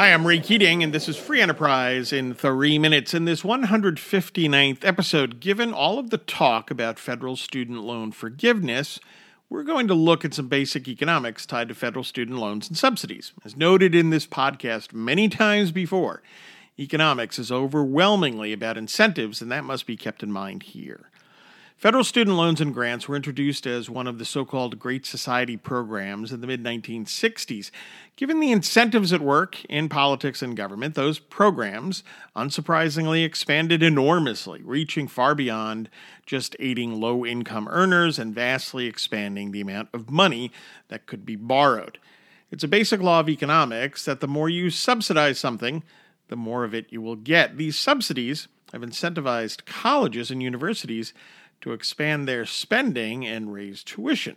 Hi, I'm Ray Keating, and this is Free Enterprise in three minutes. In this 159th episode, given all of the talk about federal student loan forgiveness, we're going to look at some basic economics tied to federal student loans and subsidies. As noted in this podcast many times before, economics is overwhelmingly about incentives, and that must be kept in mind here. Federal student loans and grants were introduced as one of the so called Great Society programs in the mid 1960s. Given the incentives at work in politics and government, those programs unsurprisingly expanded enormously, reaching far beyond just aiding low income earners and vastly expanding the amount of money that could be borrowed. It's a basic law of economics that the more you subsidize something, the more of it you will get. These subsidies have incentivized colleges and universities to expand their spending and raise tuition.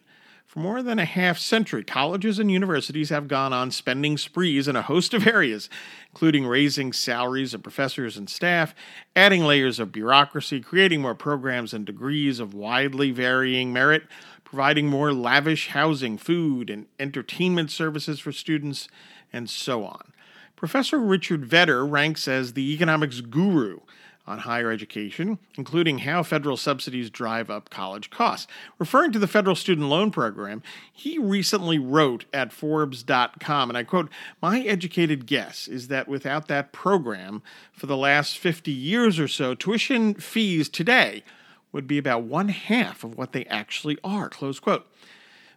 For more than a half century, colleges and universities have gone on spending sprees in a host of areas, including raising salaries of professors and staff, adding layers of bureaucracy, creating more programs and degrees of widely varying merit, providing more lavish housing, food, and entertainment services for students, and so on. Professor Richard Vedder ranks as the economics guru on higher education, including how federal subsidies drive up college costs. Referring to the federal student loan program, he recently wrote at Forbes.com, and I quote, My educated guess is that without that program, for the last 50 years or so, tuition fees today would be about one half of what they actually are, close quote.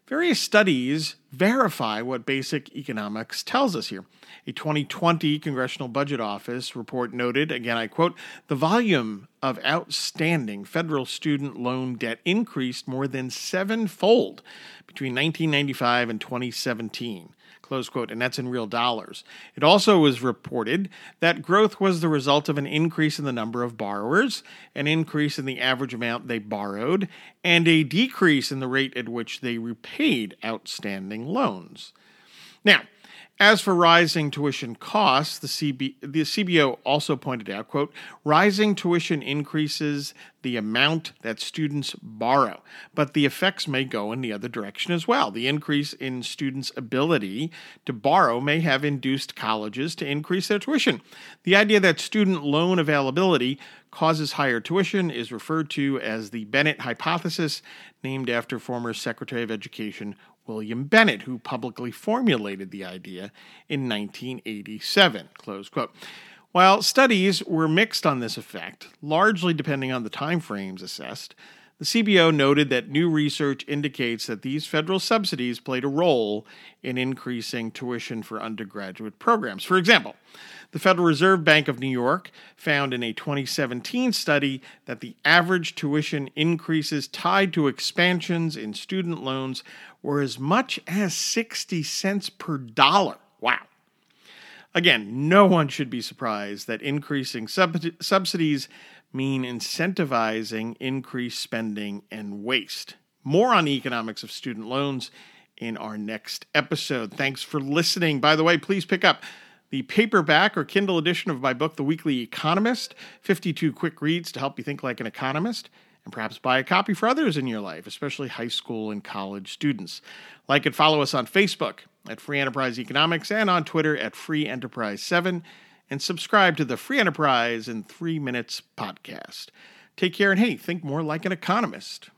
Various studies verify what basic economics tells us here. A 2020 Congressional Budget Office report noted, again I quote, the volume of outstanding federal student loan debt increased more than sevenfold between 1995 and 2017 close quote, and that's in real dollars. It also was reported that growth was the result of an increase in the number of borrowers, an increase in the average amount they borrowed, and a decrease in the rate at which they repaid outstanding loans. Now, as for rising tuition costs, the, CB, the CBO also pointed out, quote, rising tuition increases the amount that students borrow, but the effects may go in the other direction as well. The increase in students' ability to borrow may have induced colleges to increase their tuition. The idea that student loan availability causes higher tuition is referred to as the Bennett hypothesis, named after former Secretary of Education William Bennett, who publicly formulated the idea in 1987. Close quote. While studies were mixed on this effect, largely depending on the time frames assessed, the CBO noted that new research indicates that these federal subsidies played a role in increasing tuition for undergraduate programs. For example, the Federal Reserve Bank of New York found in a 2017 study that the average tuition increases tied to expansions in student loans were as much as 60 cents per dollar. Again, no one should be surprised that increasing sub- subsidies mean incentivizing increased spending and waste. More on the economics of student loans in our next episode. Thanks for listening. By the way, please pick up the paperback or Kindle edition of my book, The Weekly Economist 52 Quick Reads to Help You Think Like an Economist, and perhaps buy a copy for others in your life, especially high school and college students. Like and follow us on Facebook at Free Enterprise Economics and on Twitter at Free Enterprise 7, and subscribe to the Free Enterprise in 3 Minutes podcast. Take care and hey, think more like an economist.